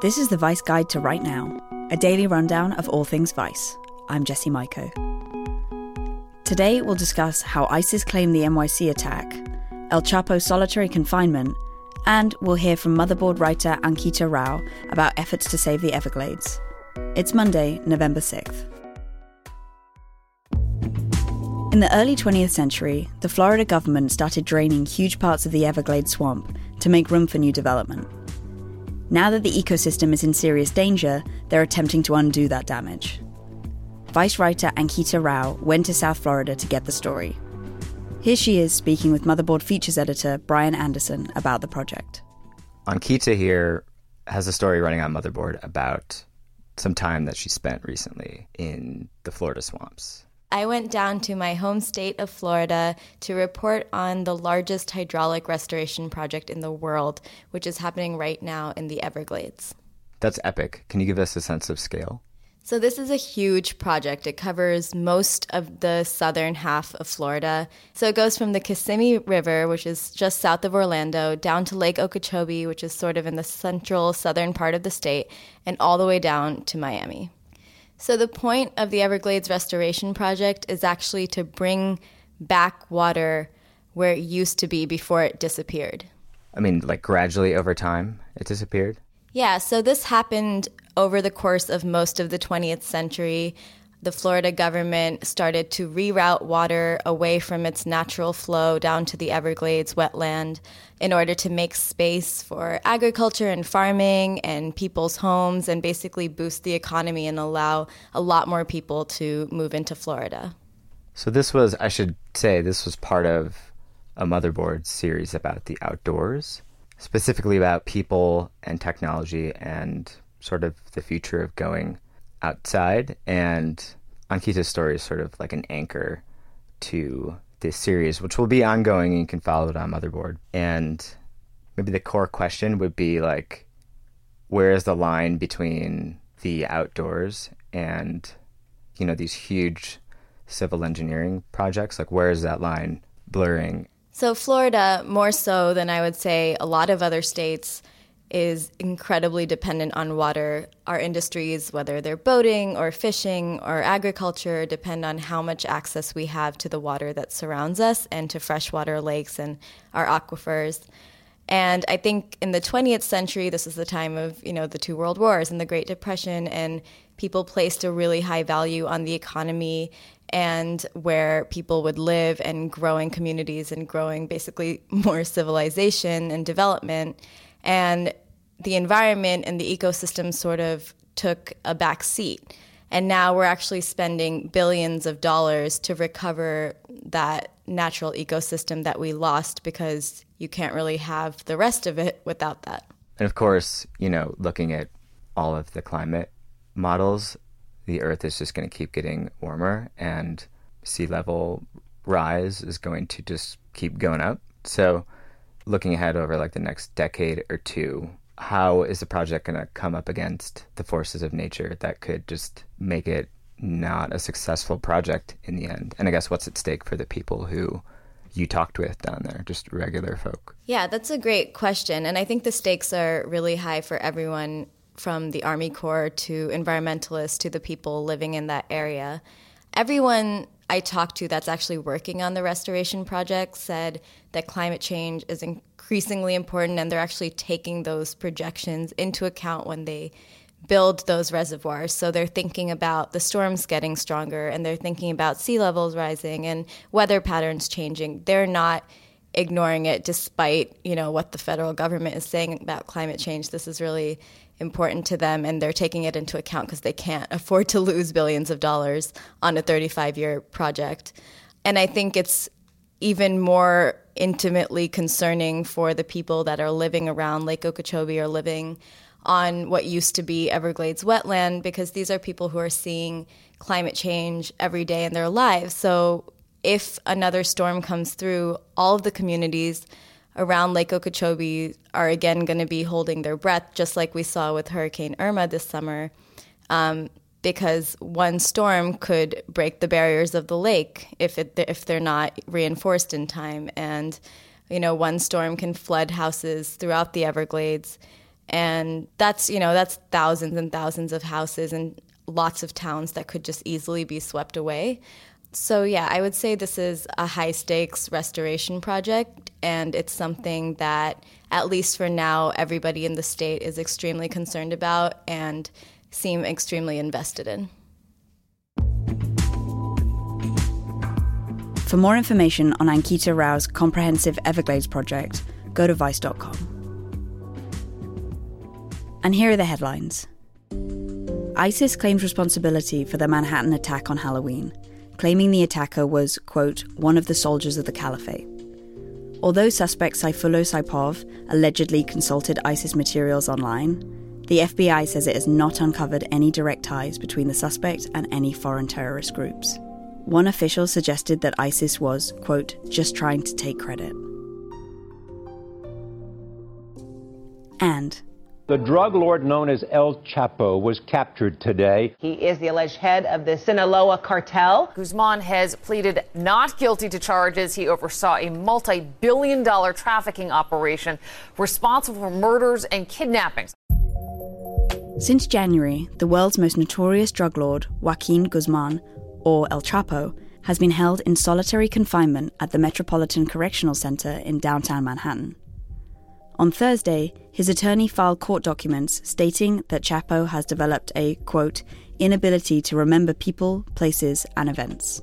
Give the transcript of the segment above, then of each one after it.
This is the Vice Guide to Right Now, a daily rundown of all things Vice. I'm Jesse Maiko. Today, we'll discuss how ISIS claimed the NYC attack, El Chapo's solitary confinement, and we'll hear from motherboard writer Ankita Rao about efforts to save the Everglades. It's Monday, November 6th. In the early 20th century, the Florida government started draining huge parts of the Everglades swamp to make room for new development. Now that the ecosystem is in serious danger, they're attempting to undo that damage. Vice writer Ankita Rao went to South Florida to get the story. Here she is speaking with Motherboard features editor Brian Anderson about the project. Ankita here has a story running on Motherboard about some time that she spent recently in the Florida swamps. I went down to my home state of Florida to report on the largest hydraulic restoration project in the world, which is happening right now in the Everglades. That's epic. Can you give us a sense of scale? So, this is a huge project. It covers most of the southern half of Florida. So, it goes from the Kissimmee River, which is just south of Orlando, down to Lake Okeechobee, which is sort of in the central southern part of the state, and all the way down to Miami. So, the point of the Everglades Restoration Project is actually to bring back water where it used to be before it disappeared. I mean, like gradually over time, it disappeared? Yeah, so this happened over the course of most of the 20th century the Florida government started to reroute water away from its natural flow down to the Everglades wetland in order to make space for agriculture and farming and people's homes and basically boost the economy and allow a lot more people to move into Florida. So, this was, I should say, this was part of a motherboard series about the outdoors, specifically about people and technology and sort of the future of going outside. And Ankita's story is sort of like an anchor to this series, which will be ongoing and you can follow it on Motherboard. And maybe the core question would be like, where is the line between the outdoors and, you know, these huge civil engineering projects? Like, where is that line blurring? So, Florida, more so than I would say a lot of other states, is incredibly dependent on water. Our industries, whether they're boating or fishing or agriculture, depend on how much access we have to the water that surrounds us and to freshwater lakes and our aquifers. And I think in the 20th century, this is the time of you know the two world wars and the Great Depression, and people placed a really high value on the economy and where people would live and growing communities and growing basically more civilization and development. And the environment and the ecosystem sort of took a back seat. And now we're actually spending billions of dollars to recover that natural ecosystem that we lost because you can't really have the rest of it without that. And of course, you know, looking at all of the climate models, the Earth is just going to keep getting warmer and sea level rise is going to just keep going up. So, looking ahead over like the next decade or two, how is the project going to come up against the forces of nature that could just make it not a successful project in the end? And I guess what's at stake for the people who you talked with down there, just regular folk? Yeah, that's a great question. And I think the stakes are really high for everyone from the Army Corps to environmentalists to the people living in that area. Everyone I talked to that's actually working on the restoration project said that climate change is increasingly important and they're actually taking those projections into account when they build those reservoirs. So they're thinking about the storms getting stronger and they're thinking about sea levels rising and weather patterns changing. They're not ignoring it despite, you know, what the federal government is saying about climate change. This is really important to them and they're taking it into account because they can't afford to lose billions of dollars on a 35 year project. And I think it's even more intimately concerning for the people that are living around Lake Okeechobee or living on what used to be Everglades wetland because these are people who are seeing climate change every day in their lives. So if another storm comes through, all of the communities around Lake Okeechobee are again going to be holding their breath, just like we saw with Hurricane Irma this summer, um, because one storm could break the barriers of the lake if it, if they're not reinforced in time, and you know one storm can flood houses throughout the Everglades, and that's you know that's thousands and thousands of houses and lots of towns that could just easily be swept away. So, yeah, I would say this is a high stakes restoration project, and it's something that, at least for now, everybody in the state is extremely concerned about and seem extremely invested in. For more information on Ankita Rao's comprehensive Everglades project, go to vice.com. And here are the headlines ISIS claims responsibility for the Manhattan attack on Halloween claiming the attacker was, quote, one of the soldiers of the caliphate. Although suspect Sayfullo Saipov allegedly consulted ISIS materials online, the FBI says it has not uncovered any direct ties between the suspect and any foreign terrorist groups. One official suggested that ISIS was, quote, just trying to take credit. And the drug lord known as El Chapo was captured today. He is the alleged head of the Sinaloa cartel. Guzman has pleaded not guilty to charges. He oversaw a multi billion dollar trafficking operation responsible for murders and kidnappings. Since January, the world's most notorious drug lord, Joaquin Guzman, or El Chapo, has been held in solitary confinement at the Metropolitan Correctional Center in downtown Manhattan. On Thursday, his attorney filed court documents stating that Chapo has developed a, quote, inability to remember people, places, and events.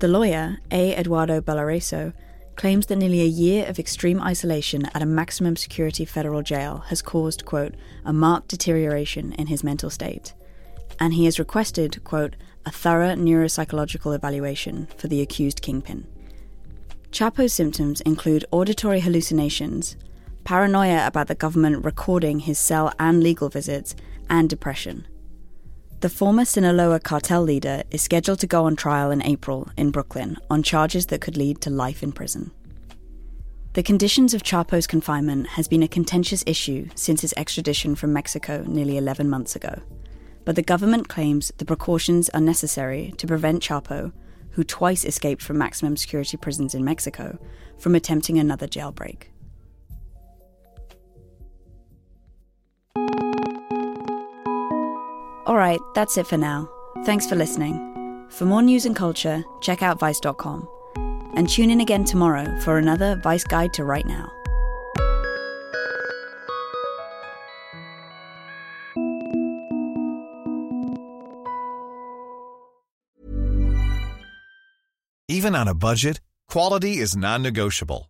The lawyer, A. Eduardo Balarezo, claims that nearly a year of extreme isolation at a maximum security federal jail has caused, quote, a marked deterioration in his mental state. And he has requested, quote, a thorough neuropsychological evaluation for the accused kingpin. Chapo's symptoms include auditory hallucinations, paranoia about the government recording his cell and legal visits, and depression. The former Sinaloa cartel leader is scheduled to go on trial in April in Brooklyn on charges that could lead to life in prison. The conditions of Chapo's confinement has been a contentious issue since his extradition from Mexico nearly 11 months ago. But the government claims the precautions are necessary to prevent Chapo, who twice escaped from maximum security prisons in Mexico, from attempting another jailbreak. Alright, that's it for now. Thanks for listening. For more news and culture, check out Vice.com. And tune in again tomorrow for another Vice Guide to Right Now. Even on a budget, quality is non negotiable.